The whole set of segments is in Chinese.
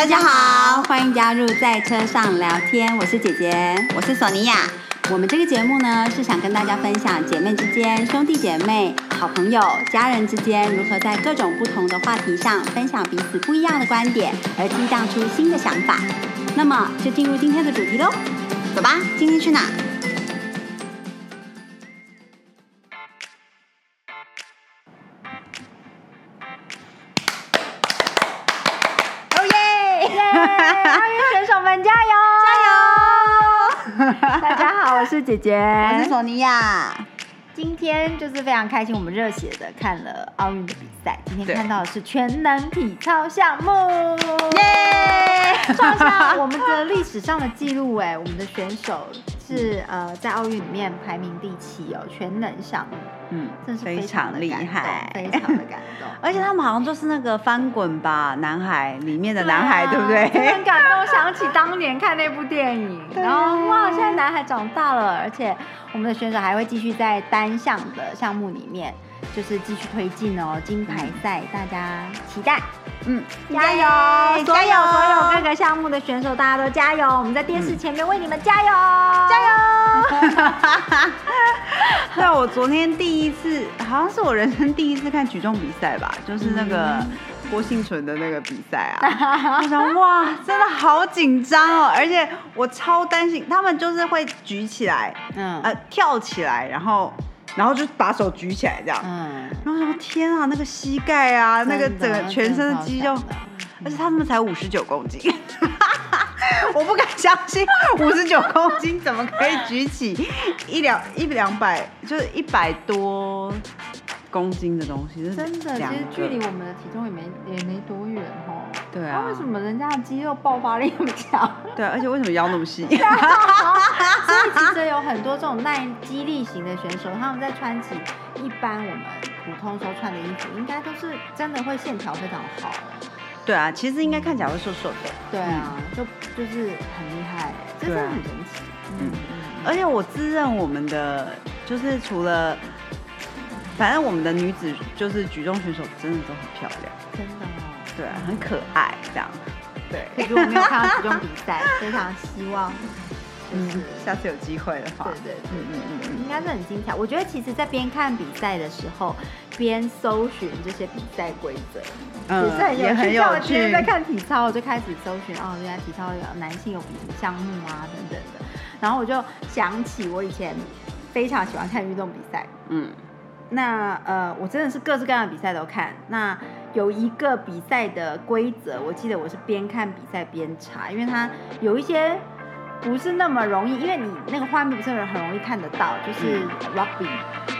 大家好，欢迎加入在车上聊天，我是姐姐，我是索尼娅。我们这个节目呢，是想跟大家分享姐妹之间、兄弟姐妹、好朋友、家人之间如何在各种不同的话题上分享彼此不一样的观点，而激荡出新的想法。那么，就进入今天的主题喽，走吧，今天去哪？是姐姐，我是索尼娅。今天就是非常开心，我们热血的看了奥运的比赛。今天看到的是全能体操项目，耶！创下我们的历史上的记录哎，我们的选手是呃在奥运里面排名第七哦，全能项目，嗯，真是非常厉害，非常的感动。而且他们好像就是那个翻滚吧男孩里面的男孩，对不对？很感动，想起 当年看那部电影，然后哇，现在男孩长大了，而且我们的选手还会继续在单项的项目里面，就是继续推进哦，金牌赛大家期待，嗯，加油，加油。所有各个项目的选手大家都加油，我们在电视前面为你们加油，加油！对，我昨天第一次，好像是我人生第一次看举重比赛吧，就是那个郭幸存的那个比赛啊。我想，哇，真的好紧张哦，而且我超担心，他们就是会举起来，嗯，呃，跳起来，然后，然后就把手举起来这样，嗯，然后我想，天啊，那个膝盖啊，那个整个全身的肌肉，而且他们才五十九公斤。我不敢相信，五十九公斤怎么可以举起一两一两百，就是一百多公斤的东西？真的，其实距离我们的体重也没也没多远哦。对啊。那为什么人家的肌肉爆发力那么强？对，而且为什么腰那么细？所以其实有很多这种耐肌力型的选手，他们在穿起一般我们普通时候穿的衣服，应该都是真的会线条非常好。对啊，其实应该看起来会瘦瘦的。对啊，就就是很厉害，真的很神奇。嗯嗯。而且我自认我们的就是除了，反正我们的女子就是举重选手真的都很漂亮，真的哦。对，很可爱这样。对。如果没有看到举重比赛，非常希望。嗯，下次有机会的话，对对，嗯嗯嗯嗯，应该是很精彩。我觉得其实，在边看比赛的时候，边搜寻这些比赛规则，嗯，也很有趣。今天在看体操，我就开始搜寻，哦，原来体操有男性有比什么项目啊，等等的。然后我就想起我以前非常喜欢看运动比赛，嗯，那呃，我真的是各式各样的比赛都看。那有一个比赛的规则，我记得我是边看比赛边查，因为它有一些。不是那么容易，因为你那个画面不是很容易看得到，就是 rugby，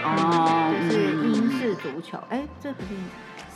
哦，就是英式足球，哎，这不是。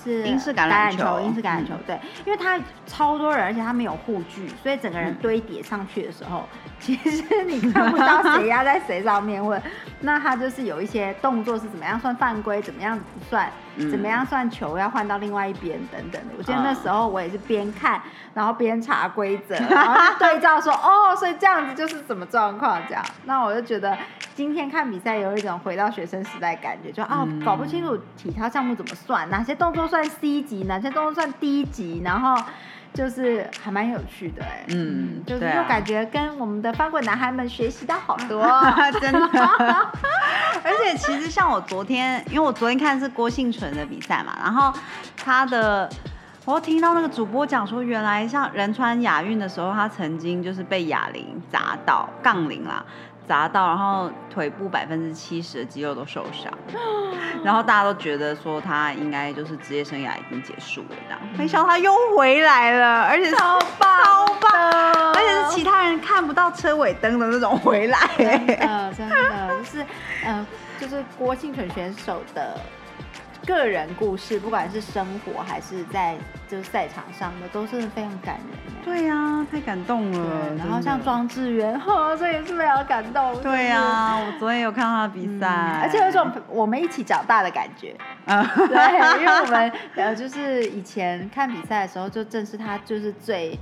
是英式橄榄球，英式橄榄球，对，因为它超多人，而且它没有护具，所以整个人堆叠上去的时候，其实你看不到谁压在谁上面，问 那他就是有一些动作是怎么样算犯规，怎么样子不算，怎么样算球要换到另外一边等等的。我记得那时候我也是边看，然后边查规则，然后对照说，哦，所以这样子就是什么状况这样。那我就觉得今天看比赛有一种回到学生时代感觉，就啊，搞不清楚体操项目怎么算，哪些动作。算 C 级，男生动作算低级，然后就是还蛮有趣的哎，嗯，就是又感觉跟我们的翻滚男孩们学习到好多，真的。而且其实像我昨天，因为我昨天看的是郭幸存的比赛嘛，然后他的，我听到那个主播讲说，原来像仁川亚运的时候，他曾经就是被哑铃砸到杠铃啦。砸到，然后腿部百分之七十的肌肉都受伤，然后大家都觉得说他应该就是职业生涯已经结束了这样，没想到他又回来了，而且超棒，超棒，而且是其他人看不到车尾灯的那种回来，真的真的就是呃，就是郭庆纯选手的。个人故事，不管是生活还是在就是赛场上的，都是非常感人。对呀，太感动了。然后像庄智渊，哈，这也是非常感动。对呀，我昨天有看到他的比赛，而且有一种我们一起长大的感觉。嗯，对，因为我们呃，就是以前看比赛的时候，就正是他就是最。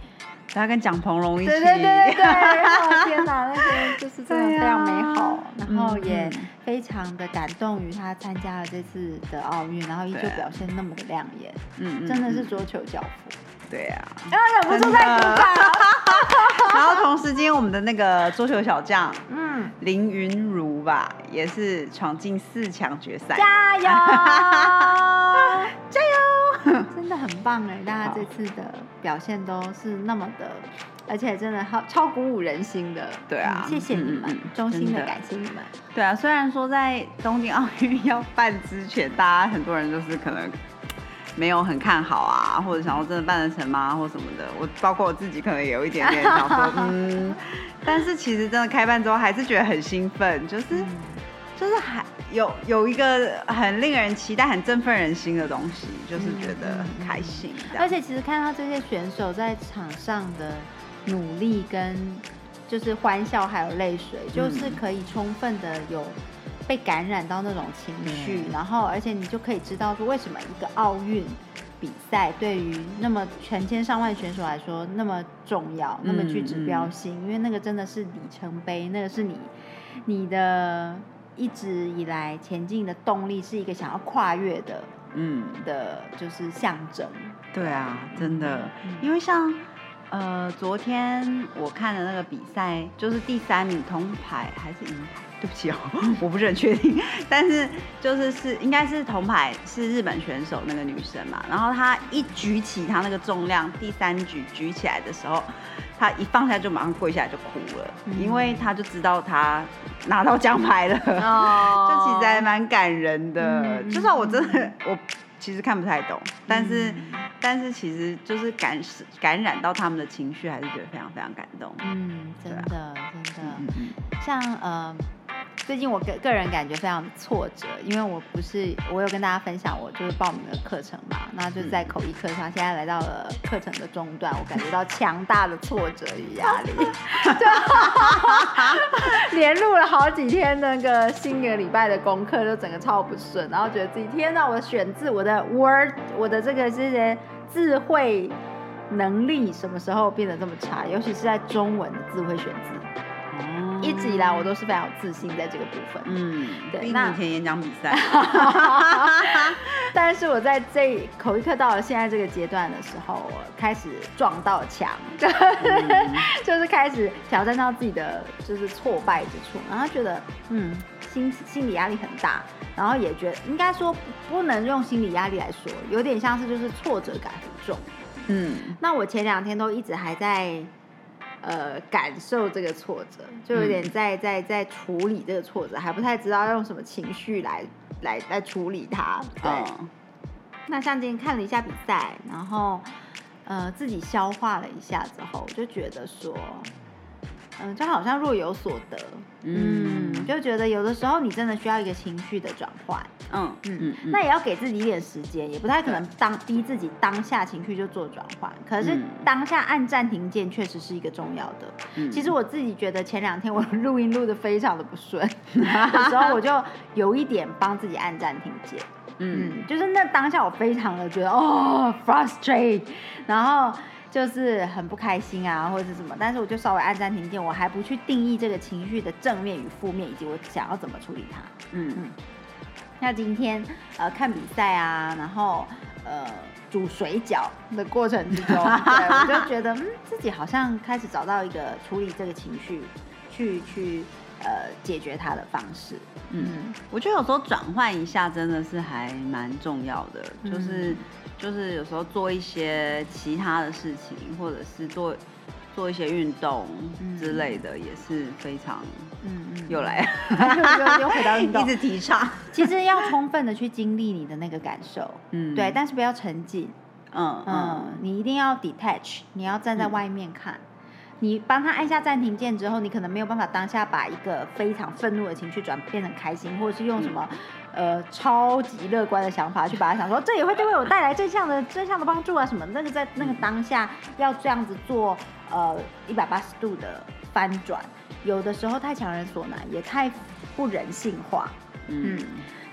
他跟蒋鹏龙一起，对对对对，天哪，那些就是真的非常美好，然后也非常的感动于他参加了这次的奥运，然后依旧表现那么的亮眼，嗯，真的是桌球教父。对啊，然后忍不住在鼓掌。然后同时，今天我们的那个桌球小将嗯，林云如吧，也是闯进四强决赛，加油！加油！真的很棒哎，大家这次的表现都是那么的，而且真的超超鼓舞人心的。对啊嗯谢谢你们，衷心的感谢你们。对啊，虽然说在东京奥运要办之前，大家很多人就是可能没有很看好啊，或者想说真的办得成吗，或什么的。我包括我自己可能也有一点点想说，嗯，但是其实真的开办之后，还是觉得很兴奋，就是嗯就是还有有一个很令人期待、很振奋人心的东西，就是觉得很开心。而且其实看到这些选手在场上的努力跟就是欢笑还有泪水，就是可以充分的有被感染到那种情绪，嗯。然后而且你就可以知道说为什么一个奥运比赛对于那么成千上万选手来说那么重要，那么具指标性，因为那个真的是里程碑，那个是你你的一直以来前进的动力，是一个想要跨越的嗯，的，就是象征。对啊，真的，嗯因为像呃，昨天我看的那个比赛，就是第三名铜牌还是银牌？对不起哦，我不是很确定，但是就是是应该是铜牌，是日本选手那个女生嘛。然后她一举起她那个重量，第三举举起来的时候，她一放下就马上跪下来就哭了，嗯。因为他就知道他拿到奖牌了。哦。就其实还蛮感人的，嗯就算我真的我其实看不太懂，但是、嗯。但是其实就是感感染到他们的情绪，还是觉得非常非常感动。嗯，真对的真的，像呃，最近我个个人感觉非常挫折，因为我不是我有跟大家分享我就是报名的课程嘛，那就是在口译课上，现在来到了课程的中段，我感觉到强大的挫折与压力，就连录了好几天那个新个礼拜的功课，就整个超不顺，然后觉得自己天哪，我的选字，我的 word，我的这个这些智慧。能力什么时候变得这么差？尤其是在中文的智慧选字，哦一直以来我都是非常有自信在这个部分。嗯，对那以前演讲比赛，但是我在这口译课到了现在这个阶段的时候，我开始撞到墙，嗯 就是开始挑战到自己的就是挫败之处，然后觉得嗯心心理压力很大，然后也觉得应该说不能用心理压力来说，有点像是就是挫折感很重。嗯那我前两天都一直还在呃感受这个挫折，就有点在在在处理这个挫折，还不太知道用什么情绪来来来处理它。对，嗯那像今天看了一下比赛，然后呃自己消化了一下之后，就觉得说。嗯，就好像若有所得，嗯，嗯就觉得有的时候你真的需要一个情绪的转换，嗯嗯嗯，那也要给自己一点时间，也不太可能当逼自己当下情绪就做转换。可是嗯。当下按暂停键确实是一个重要的。嗯。其实我自己觉得前两天我 录音录的非常的不顺 的时候，我就有一点帮自己按暂停键。嗯。嗯，就是那当下我非常的觉得哦 frustrate，然后就是很不开心啊，或者是什么，但是我就稍微按暂停键，我还不去定义这个情绪的正面与负面，以及我想要怎么处理它。嗯那今天呃看比赛啊，然后呃煮水饺的过程之中，对我就觉得嗯自己好像开始找到一个处理这个情绪，去去呃解决它的方式。嗯，我觉得有时候转换一下真的是还蛮重要的，就是嗯。就是有时候做一些其他的事情，或者是做做一些运动嗯。之类的，也是非常嗯嗯，又来。又 又回到运动。一。直提倡。其实要充分的去经历你的那个感受，嗯。对，但是不要沉浸，嗯嗯。嗯，你一定要 detach，你要站在外面看。你帮他按下暂停键之后，你可能没有办法当下把一个非常愤怒的情绪转变成开心，或者是用什么、呃超级乐观的想法去把它想说这也会对我带来正向的正向的帮助啊什么。那个在那个当下要这样子做呃一百八十度的翻转，有的时候太强人所难，也太不人性化。嗯。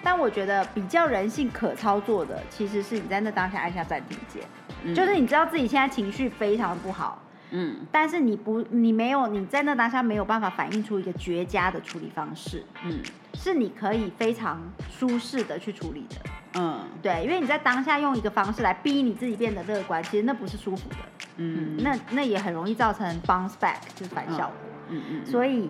但我觉得比较人性可操作的，其实是你在那当下按下暂停键，嗯。就是你知道自己现在情绪非常不好，嗯。但是你不，你没有，你在那当下没有办法反映出一个绝佳的处理方式，嗯。是你可以非常舒适的去处理的。嗯。对，因为你在当下用一个方式来逼你自己变得乐观，其实那不是舒服的，嗯。那那也很容易造成 bounce back，就是反效果。嗯嗯，所以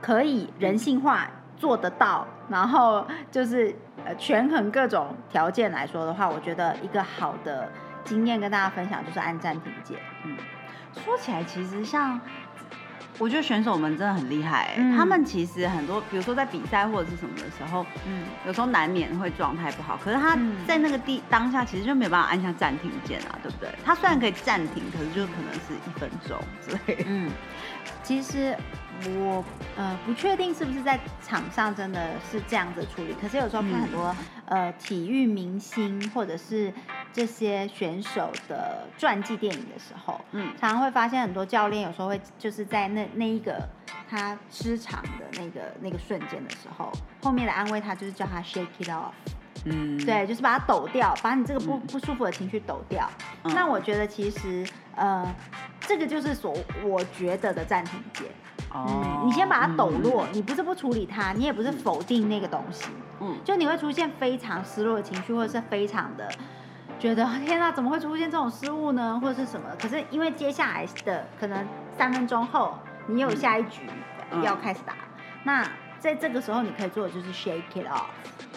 可以人性化做得到，然后就是呃权衡各种条件来说的话，我觉得一个好的经验跟大家分享就是按暂停键。说起来，其实像我觉得选手们真的很厉害、欸，嗯他们其实很多，比如说在比赛或者是什么的时候，嗯，有时候难免会状态不好，可是他嗯在那个地当下其实就没有办法按下暂停键啊，对不对？他虽然可以暂停，可是就可能是一分钟之类的。嗯，其实我呃不确定是不是在场上真的是这样子处理，可是有时候看很多、呃体育明星或者是这些选手的传记电影的时候，嗯。常常会发现很多教练有时候会就是在那那一个他失常的那个那个瞬间的时候，后面的安慰他就是叫他 shake it off，嗯，对，就是把它抖掉，把你这个不嗯。不舒服的情绪抖掉。嗯。那我觉得其实呃，这个就是所我觉得的暂停键。哦。嗯，你先把它抖落，你不是不处理它，你也不是否定那个东西，嗯，就你会出现非常失落的情绪，或者是非常的觉得天哪，怎么会出现这种失误呢，或者是什么？可是因为接下来的可能三分钟后，你有下一局嗯。要开始打，那在这个时候你可以做的就是 shake it off。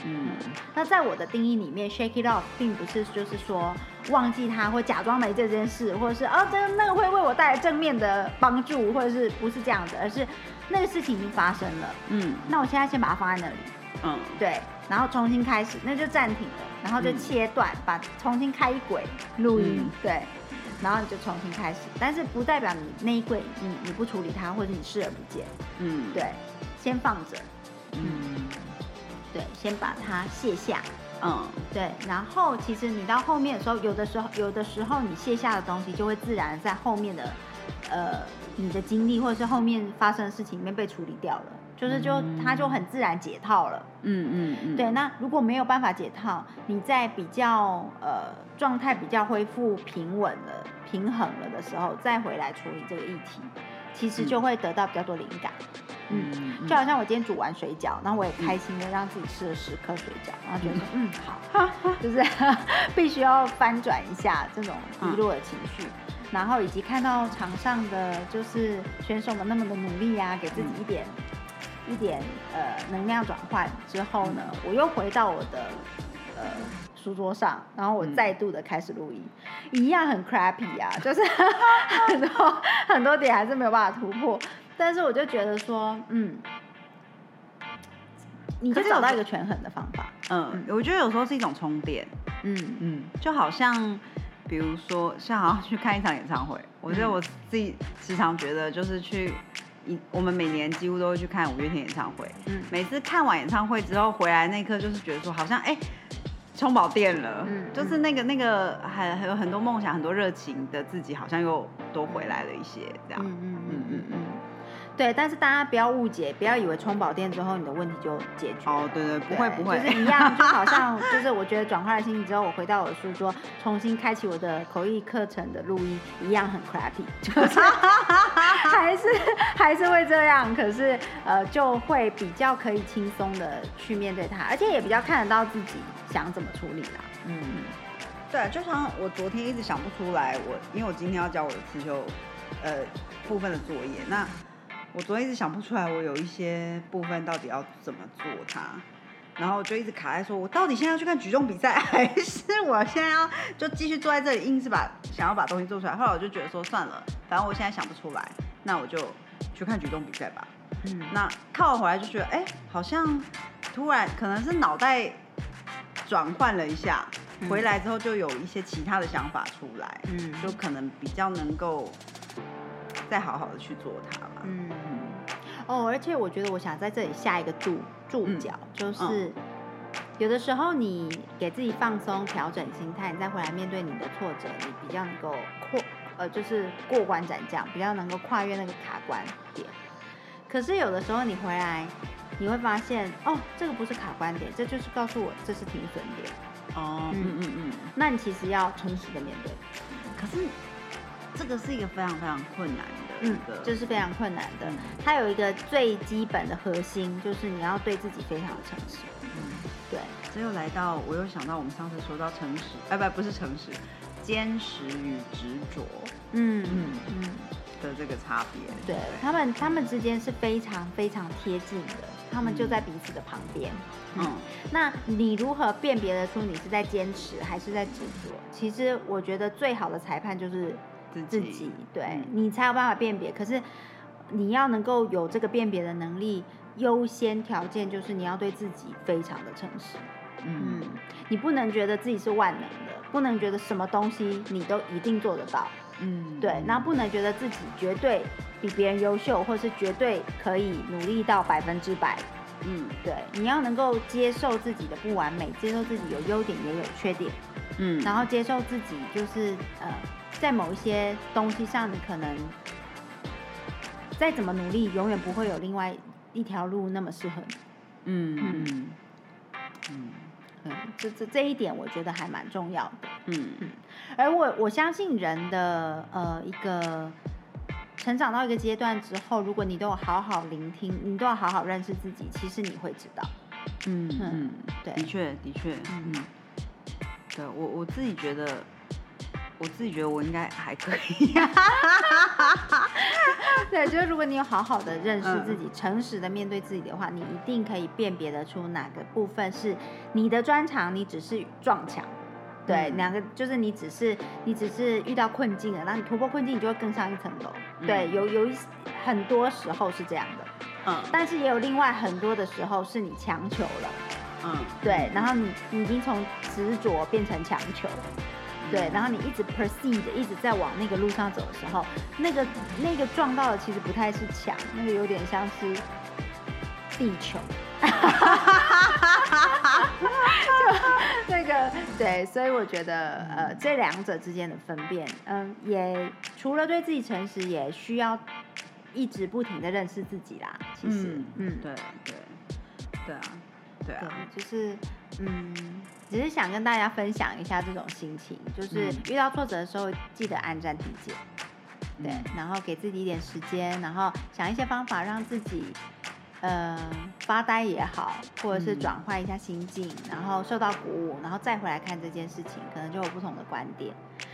嗯。那在我的定义里面，shake it off 并不是就是说忘记它或假装没这件事，或者是哦，这个那个会为我带来正面的帮助，或者是不是这样子，而是那个事情已经发生了。嗯。那我现在先把它放在那里，嗯。对，然后重新开始，那就暂停了，然后就嗯切断，把重新开一轨录音，嗯。对，然后你就重新开始，但是不代表你那一轨你你不处理它，或者你视而不见，嗯，对，先放着，嗯。对，先把它卸下。嗯。对，然后其实你到后面的时候，有的时候有的时候你卸下的东西，就会自然在后面的呃你的经历或者是后面发生的事情里面被处理掉了，就是就它就很自然解套了。嗯嗯嗯，对，那如果没有办法解套，你在比较呃状态比较恢复平稳了、平衡了的时候，再回来处理这个议题，其实就会得到比较多灵感。嗯。嗯就好像我今天煮完水饺，然后我也开心的让自己吃了十颗水饺，然后觉得说嗯好，就是 必须要翻转一下这种低落的情绪，然后以及看到场上的就是选手们那么的努力啊，给自己一点、一点呃能量转换之后呢，我又回到我的呃书桌上，然后我嗯再度的开始录音，一样很 crappy 啊，就是很多很多点还是没有办法突破，但是我就觉得说，嗯，你就可以找到一个权衡的方法，嗯，我觉得有时候是一种充电，嗯。嗯，就好像比如说像好像去看一场演唱会，我觉得我自己时常觉得就是去。一我们每年几乎都会去看五月天演唱会，嗯。每次看完演唱会之后回来那一刻，就是觉得说好像哎、充饱电了，嗯。就是那个那个还还有很多梦想、很多热情的自己，好像又多回来了一些，这样。嗯嗯嗯嗯嗯，对，但是大家不要误解，不要以为充饱电之后你的问题就解决。哦，对对，不对会不会，就是一样，就好像就 是我觉得转换了心情之后，我回到我的书桌，重新开启我的口译课程的录音，一样很 crappy，就是还是还是会这样，可是呃就会比较可以轻松的去面对它，而且也比较看得到自己想怎么处理啦。嗯对，就像我昨天一直想不出来，我因为我今天要交我的刺绣呃部分的作业，那我昨天一直想不出来，我有一些部分到底要怎么做它，然后我就一直卡在说，我到底现在要去看举重比赛，还是我现在要就继续坐在这里，硬是把想要把东西做出来？后来我就觉得说算了，反正我现在想不出来，那我就去看举重比赛吧。嗯那看完回来就觉得，哎、好像突然可能是脑袋转换了一下，嗯回来之后就有一些其他的想法出来，嗯就可能比较能够再好好的去做它吧。嗯哦，而且我觉得我想在这里下一个注注嗯脚，就是有的时候你给自己放松、调整心态，你再回来面对你的挫折，你比较能够过呃，就是过关斩将，比较能够跨越那个卡关点。可是有的时候你回来，你会发现哦，这个不是卡关点，这就是告诉我这是停损点。哦，嗯嗯嗯嗯。那你其实要诚实的面对。可是这个是一个非常非常困难的，嗯一个，这是非常困难的嗯。它有一个最基本的核心，就是你要对自己非常的诚实。嗯对，这又来到，我又想到我们上次说到诚实，哎不不是诚实，坚持与执着嗯嗯嗯，的这个差别。对他们他们之间是非常非常贴近的，他们就在彼此的旁边。嗯那你如何辨别得出你是在坚持还是在执着？其实我觉得最好的裁判就是自自己，对、嗯你才有办法辨别。可是你要能够有这个辨别的能力，优先条件就是你要对自己非常的诚实。嗯嗯，你不能觉得自己是万能的，不能觉得什么东西你都一定做得到。嗯对，然后不能觉得自己绝对比别人优秀，或是绝对可以努力到百分之百。嗯对，你要能够接受自己的不完美，接受自己有优点也有缺点，嗯然后接受自己就是呃，在某一些东西上，你可能再怎么努力，永远不会有另外一条路那么适合你。嗯嗯嗯，这这这一点我觉得还蛮重要的。嗯而我我相信人的呃一个成长到一个阶段之后，如果你都有好好聆听，你都要好好认识自己，其实你会知道。嗯嗯，对的确的确，嗯嗯，对我我自己觉得，我自己觉得我应该还可以。对，就是如果你有好好的认识嗯自己，诚实的面对自己的话，你一定可以辨别得出哪个部分是你的专长，你只是撞墙。对，嗯两个就是你只是你只是遇到困境了，那你突破困境，你就会更上一层楼。对，嗯有有一很多时候是这样的，嗯但是也有另外很多的时候是你强求了。嗯，对，然后你你已经从执着变成强求，对，然后你一直 proceed，一直在往那个路上走的时候，那个那个撞到的其实不太是墙，那个有点像是地球。就 那个对，所以我觉得呃，这两者之间的分辨，嗯，也除了对自己诚实，也需要一直不停的认识自己啦。其实，嗯嗯，对对对啊对啊，对，就是嗯，只是想跟大家分享一下这种心情，就是嗯遇到挫折的时候，记得按暂停键，对嗯，然后给自己一点时间，然后想一些方法让自己。呃，发呆也好，或者是嗯转换一下心境，然后受到鼓舞，然后再回来看这件事情，可能就有不同的观点。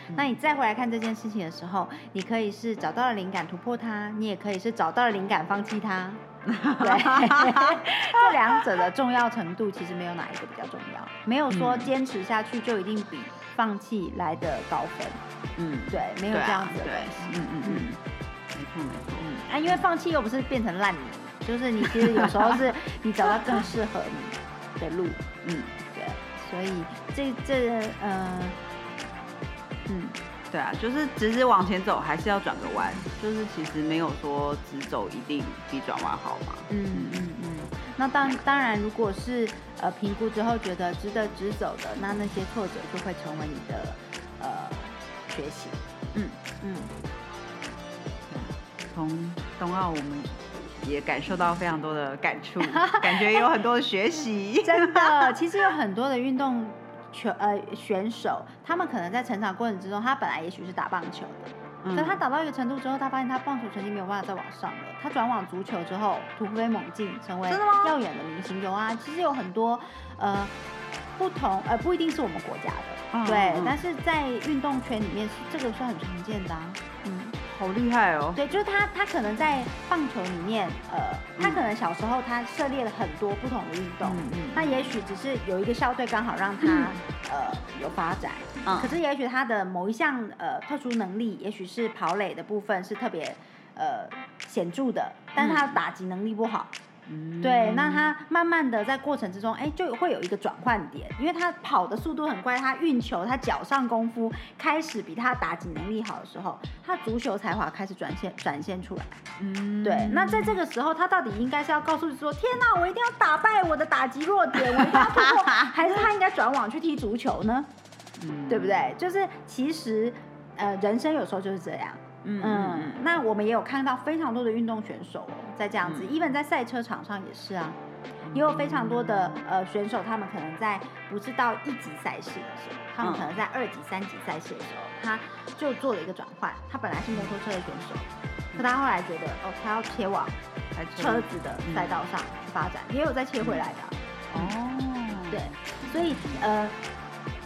嗯那你再回来看这件事情的时候，你可以是找到了灵感突破它，你也可以是找到了灵感放弃它。对，这两者的重要程度其实没有哪一个比较重要，没有说嗯坚持下去就一定比放弃来的高分。嗯对，没有这样子的对关系。嗯嗯嗯，没错没错，嗯啊，因为放弃又不是变成烂泥，就是你其实有时候是你找到更适合你的路。嗯对，所以这这呃嗯。对啊，就是直直往前走，还是要转个弯，就是其实没有说直走一定比转弯好嘛。嗯嗯嗯，那当当然，如果是呃评估之后觉得值得直走的，那那些挫折就会成为你的呃学习。嗯嗯，从冬奥我们也感受到非常多的感触，感觉有很多的学习。真的，其实有很多的运动球呃选手，他们可能在成长过程之中，他本来也许是打棒球的。嗯可他打到一个程度之后，他发现他棒球成绩没有办法再往上了。他转往足球之后，突飞猛进，成为真的吗耀眼的明星。有啊，其实有很多呃不同呃不一定是我们国家的，嗯对，嗯但是在运动圈里面这个是很常见的、啊。嗯，好厉害哦！对，就是他他可能在棒球里面，呃，他嗯可能小时候他涉猎了很多不同的运动，嗯嗯。那也许只是有一个校队刚好让他、呃有发展，嗯。可是也许他的某一项呃特殊能力，也许是跑垒的部分是特别呃显著的，但是他的打击能力不好，嗯对，那他慢慢的在过程之中，哎，就会有一个转换点，因为他跑的速度很快，他运球，他脚上功夫开始比他打击能力好的时候，他足球才华开始展现展现出来。嗯对，那在这个时候，他到底应该是要告诉说，天哪，我一定要打败我的打击弱点，我一定要突破，还是他应该转网去踢足球呢？嗯对不？对？就是其实，呃，人生有时候就是这样。嗯嗯，那我们也有看到非常多的运动选手哦，在这样子嗯，even 在赛车场上也是啊，也有非常多的呃选手，他们可能在不是到一级赛事的时候，他们嗯。可能在二级、三级赛事的时候，他就做了一个转换，他本来是摩托车的选手，可他后来觉得哦，他要切往车子的赛道上去发展，也有再切回来的。哦，对，所以呃，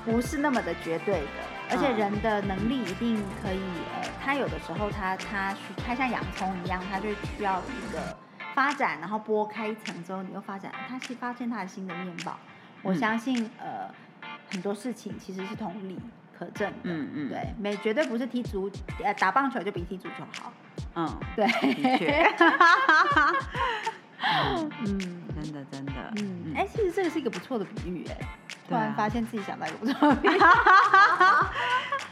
不是那么的绝对的，而且人的能力一定可以，呃，他有的时候他他需他像洋葱一样，他就需要一个发展，然后剥开一层之后，你又发展，他是发现他的新的面貌。我相信呃，很多事情其实是同理可证的，嗯嗯，对，没绝对不是踢足呃打棒球就比踢足球好，嗯，对，的确。嗯，真的真的，嗯，哎，其实这个是一个不错的比喻，哎，突然发现自己想到一个不错的比喻，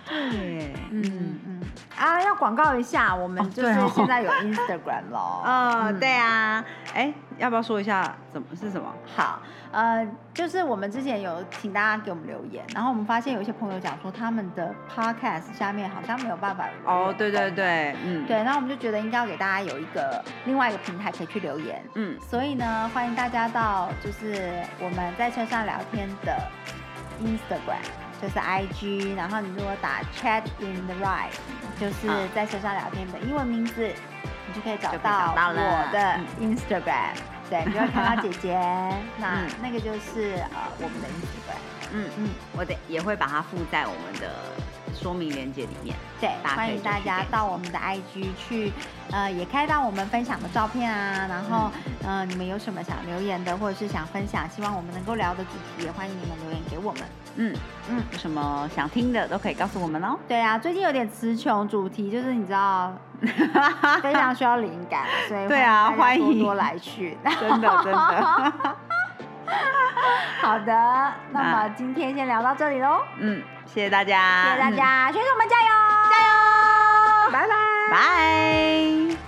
对，嗯嗯啊，要广告一下，我们就是现在有 Instagram 咯。嗯，对啊，哎，要不要说一下怎么是什么？好。呃，就是我们之前有请大家给我们留言，然后我们发现有一些朋友讲说他们的 podcast 下面好像没有办法哦，对对对，嗯，对，那我们就觉得应该要给大家有一个另外一个平台可以去留言，嗯，所以呢，欢迎大家到就是我们在车上聊天的 Instagram，就是 IG，然后你如果打 Chat in the Ride，就是在车上聊天的英文名字，你就可以找到我的 Instagram。对，你就会看到姐姐，那那个就是呃我们的 Instagram，嗯嗯，我得也会把它附在我们的说明链接里面。对，欢迎大家到我们的 IG 去，呃，也看到我们分享的照片啊，然后呃你们有什么想留言的，或者是想分享，希望我们能够聊的主题，也欢迎你们留言给我们。嗯嗯，有什么想听的都可以告诉我们哦。对啊，最近有点词穷，主题就是你知道，非常需要灵感，所以对啊，欢迎多来去，真的真的。好的，那么今天先聊到这里喽。嗯，谢谢大家，谢谢大家，选手们加油，加油，拜拜，拜。